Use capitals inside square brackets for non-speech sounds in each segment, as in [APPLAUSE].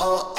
oh, oh.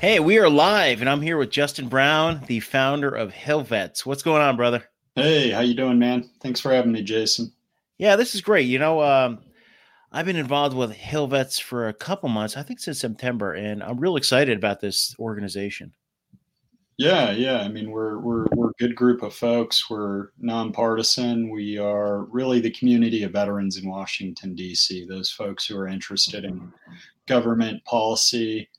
Hey, we are live, and I'm here with Justin Brown, the founder of Hillvets. What's going on, brother? Hey, how you doing, man? Thanks for having me, Jason. Yeah, this is great. You know, um, I've been involved with Hillvets for a couple months, I think since September, and I'm real excited about this organization. Yeah, yeah. I mean, we're we're we're a good group of folks. We're nonpartisan. We are really the community of veterans in Washington D.C. Those folks who are interested in government policy,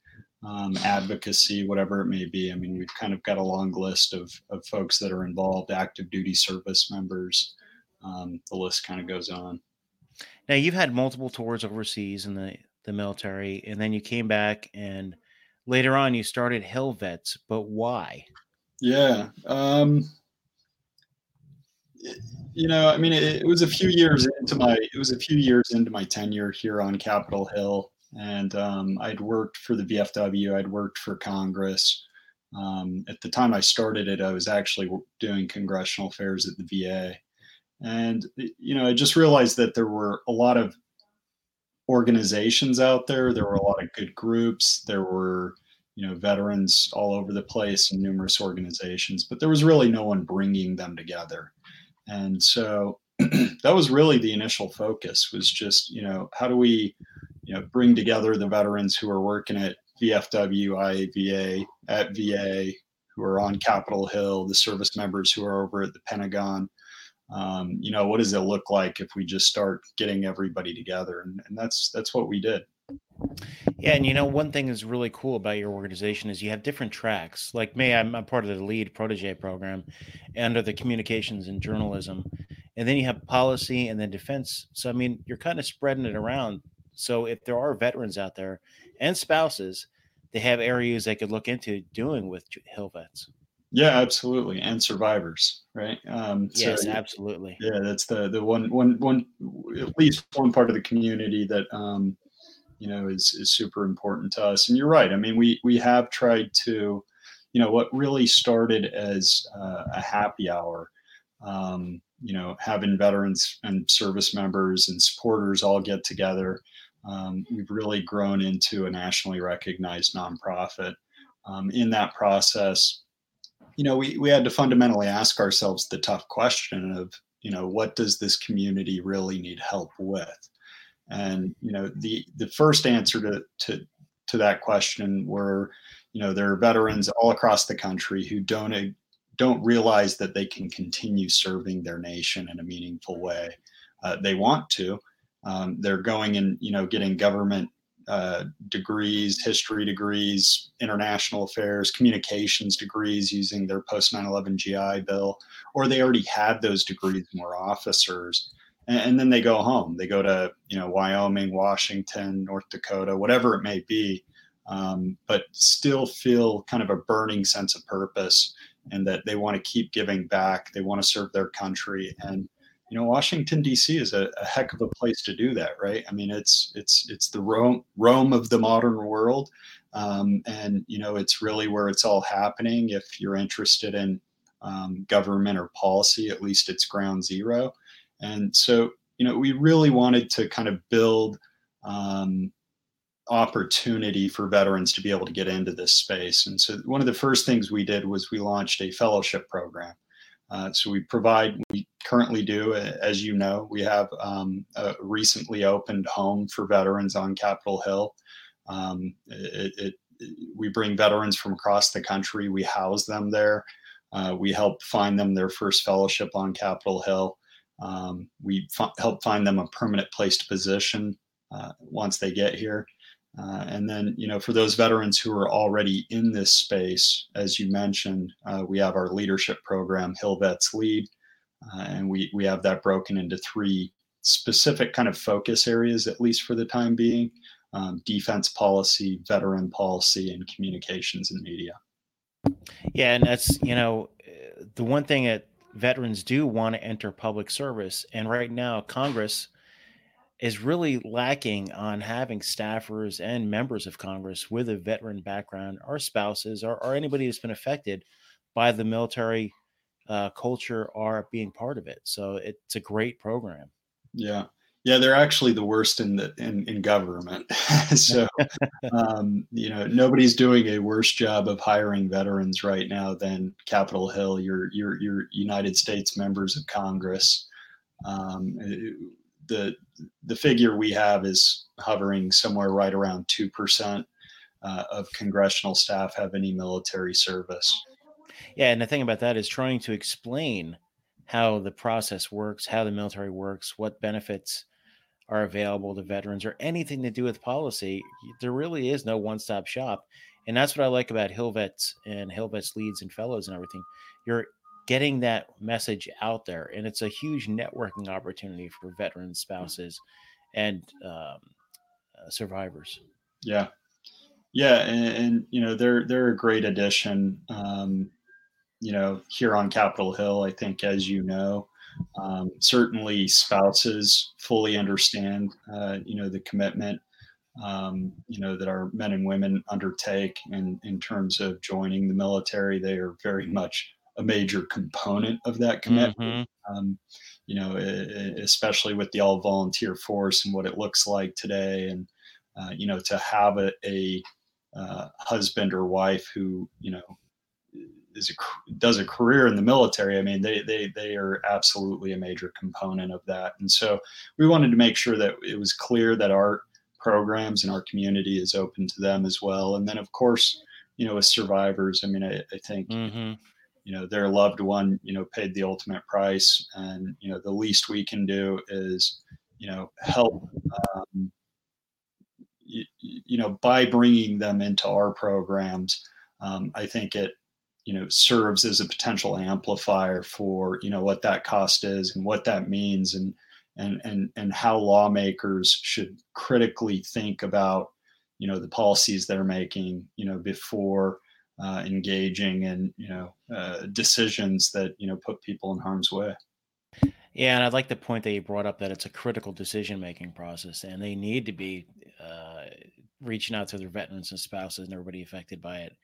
um, advocacy, whatever it may be. I mean, we've kind of got a long list of, of folks that are involved, active duty service members. Um, the list kind of goes on. Now, you've had multiple tours overseas in the, the military, and then you came back, and later on, you started Hillvets. But why? Yeah. Um, you know, I mean, it, it was a few years into my it was a few years into my tenure here on Capitol Hill and um, I'd worked for the VFW, I'd worked for Congress. Um, at the time I started it, I was actually doing congressional affairs at the VA. And, you know, I just realized that there were a lot of organizations out there. There were a lot of good groups. There were, you know, veterans all over the place and numerous organizations, but there was really no one bringing them together. And so [CLEARS THROAT] that was really the initial focus was just, you know, how do we you know, bring together the veterans who are working at VFW, IAVA, at VA, who are on Capitol Hill, the service members who are over at the Pentagon. Um, you know, what does it look like if we just start getting everybody together? And, and that's that's what we did. Yeah, and you know, one thing that's really cool about your organization is you have different tracks. Like me, I'm, I'm part of the lead protege program under the communications and journalism, and then you have policy and then defense. So I mean, you're kind of spreading it around so if there are veterans out there and spouses, they have areas they could look into doing with Hill vets. Yeah, absolutely, and survivors, right? Um, yes, absolutely. Yeah, that's the the one one one at least one part of the community that um, you know is is super important to us. And you're right. I mean, we we have tried to, you know, what really started as uh, a happy hour. Um, you know, having veterans and service members and supporters all get together um, we've really grown into a nationally recognized nonprofit. Um, in that process, you know, we, we had to fundamentally ask ourselves the tough question of, you know, what does this community really need help with? And, you know, the, the first answer to, to, to that question were, you know, there are veterans all across the country who don't, don't realize that they can continue serving their nation in a meaningful way. Uh, they want to, um, they're going and you know getting government uh, degrees, history degrees, international affairs, communications degrees using their post 9/11 GI Bill, or they already had those degrees and were officers, and, and then they go home. They go to you know Wyoming, Washington, North Dakota, whatever it may be, um, but still feel kind of a burning sense of purpose and that they want to keep giving back. They want to serve their country and you know washington d.c is a, a, heck of a place to do that right? I mean it's it's it's the rome rome of the modern world. Um, and you know it's really where it's all happening if you're interested in um, government or policy at least it's ground zero. And so you know we really wanted to kind of build um, opportunity for veterans to be able to get into this space. And so one of the first things we did was we launched a fellowship program uh, so we provide, we currently do, as you know, we have um, a recently opened home for veterans on Capitol Hill. Um, it, it, we bring veterans from across the country. We house them there. Uh, we help find them their first fellowship on Capitol Hill. Um, we f- help find them a permanent placed position uh, once they get here. Uh, and then, you know, for those veterans who are already in this space, as you mentioned, uh, we have our leadership program, Hillvets Lead, uh, and we we have that broken into three specific kind of focus areas, at least for the time being. um, defense policy, veteran policy, and communications and media. Yeah, and that's you know the one thing that veterans do want to enter public service, and right now Congress is really lacking on having staffers and members of Congress with a veteran background, or spouses, or, or anybody that's been affected by the military uh, culture are being part of it. So it's a great program. Yeah. Yeah, they're actually the worst in the in, in government. [LAUGHS] so, [LAUGHS] um, you know, nobody's doing a worse job of hiring veterans right now than Capitol Hill. Your your your United States members of Congress. Um, the the figure we have is hovering somewhere right around two percent uh, of congressional staff have any military service. Yeah, and the thing about that is trying to explain how the process works, how the military works, what benefits are available to veterans or anything to do with policy, there really is no one stop shop. And that's what I like about HillVets and HillVets leads and fellows and everything. You're getting that message out there, and it's a huge networking opportunity for veterans, spouses, and um, uh, survivors. Yeah, yeah, and, and, you know they're they're a great addition. Um, you know, here on Capitol Hill, I think, as you know, um, certainly, spouses fully understand, uh, you know, the commitment, um, you know, that our men and women undertake, and in terms of joining the military, they are very much a major component of that commitment. Mm-hmm. Um, you know, especially with the all volunteer force and what it looks like today, and uh, you know, to have a, a uh, husband or wife who you know is a, does a career in the military, I mean, they, they, they are absolutely a major component of that. And so we wanted to make sure that it was clear that our programs and our community is open to them as well. And then, of course, you know, as survivors, I mean, I, I think, mm-hmm. You know, their loved one, you know, paid the ultimate price. And, you know, the least we can do is, you know, help. Um, you, you know, by bringing them into our programs, um, I think it you know serves as a potential amplifier for you know what that cost is and what that means and and and and how lawmakers should critically think about you know the policies they're making you know before uh, engaging in you know uh, decisions that you know put people in harm's way yeah and i'd like the point that you brought up that it's a critical decision making process and they need to be uh, reaching out to their veterans and spouses and everybody affected by it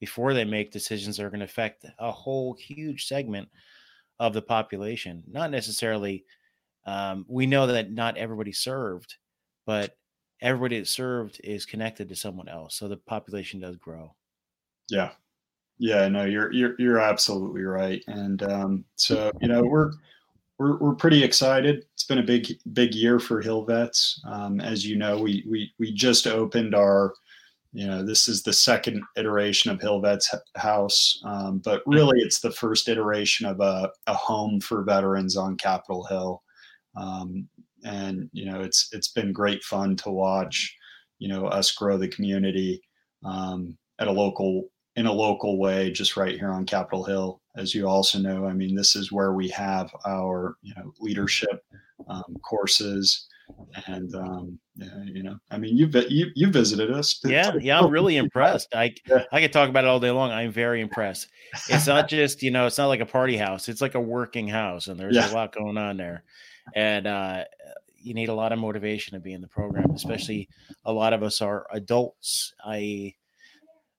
before they make decisions that are going to affect a whole huge segment of the population. Not necessarily, um, we know that not everybody served, but everybody that served is connected to someone else. So the population does grow. Yeah. Yeah, no, you're you're you're absolutely right, and um, so you know we're we're we're pretty excited. It's been a big big year for Hill Vets. Um, as you know, we we we just opened our you know this is the second iteration of hillvet's house um, but really it's the first iteration of a, a home for veterans on capitol hill um, and you know it's it's been great fun to watch you know us grow the community um, at a local in a local way just right here on capitol hill as you also know i mean this is where we have our you know leadership um, courses and um, yeah, you know, I mean, you you you visited us. Yeah, yeah, I'm really impressed. I [LAUGHS] yeah. I could talk about it all day long. I'm very impressed. It's not [LAUGHS] just you know, it's not like a party house. It's like a working house, and there's yeah. a lot going on there, and uh, you need a lot of motivation to be in the program. Especially a lot of us are adults. I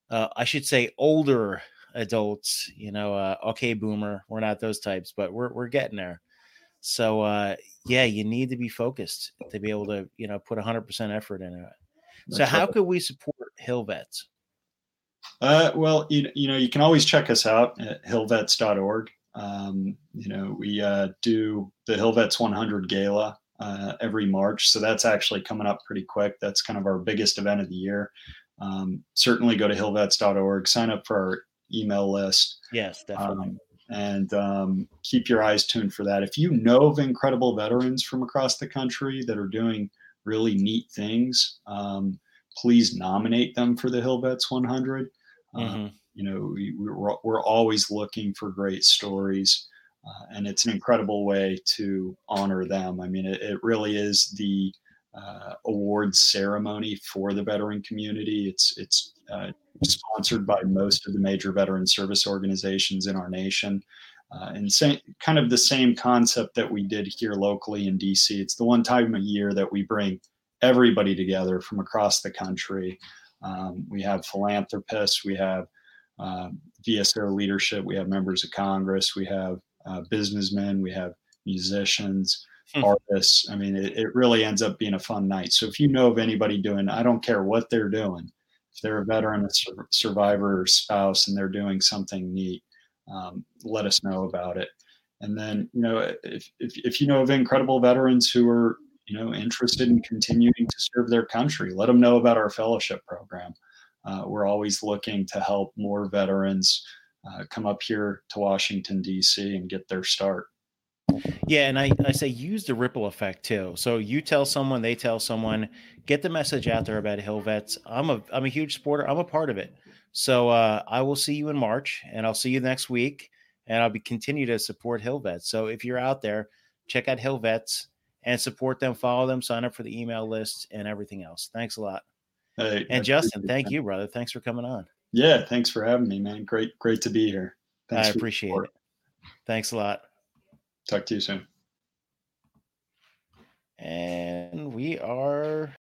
uh, I should say older adults. You know, uh, okay, boomer. We're not those types, but we're we're getting there. So uh, yeah, you need to be focused to be able to you know put 100% effort into it. So That's how right. could we support Hill Vets? Uh, well, you, you know, you can always check us out at hillvets.org. Um, you know, we uh, do the Hillvets 100 Gala uh, every March. So that's actually coming up pretty quick. That's kind of our biggest event of the year. Um, certainly go to hillvets.org, sign up for our email list. Yes, definitely. Um, and um, keep your eyes tuned for that. If you know of incredible veterans from across the country that are doing really neat things, um, please nominate them for the Hill Vets 100. Uh, mm-hmm. you know, we, we're, we're always looking for great stories, uh, and it's an incredible way to honor them. I mean, it, it really is the uh, awards ceremony for the veteran community. It's it's uh, sponsored by most of the major veteran service organizations in our nation. Uh, and same, kind of the same concept that we did here locally in DC. It's the one time a year that we bring everybody together from across the country. Um, we have philanthropists, we have uh, VSO leadership, we have members of Congress, we have uh, businessmen, we have musicians. Artists. I mean, it, it really ends up being a fun night. So if you know of anybody doing, I don't care what they're doing, if they're a veteran, a sur- survivor, or spouse, and they're doing something neat, um, let us know about it. And then, you know, if, if, if you know of incredible veterans who are, you know, interested in continuing to serve their country, let them know about our fellowship program. Uh, we're always looking to help more veterans uh, come up here to Washington, D.C. and get their start. Yeah, and I, I say use the ripple effect too. So you tell someone, they tell someone, get the message out there about Hill Vets. I'm a I'm a huge supporter. I'm a part of it. So uh, I will see you in March, and I'll see you next week, and I'll be continue to support Hill Vets. So if you're out there, check out Hill Vets and support them, follow them, sign up for the email list, and everything else. Thanks a lot. Hey, and Justin, thank you, brother. Thanks for coming on. Yeah, thanks for having me, man. Great, great to be here. Thanks I appreciate it. Thanks a lot. Talk to you soon. And we are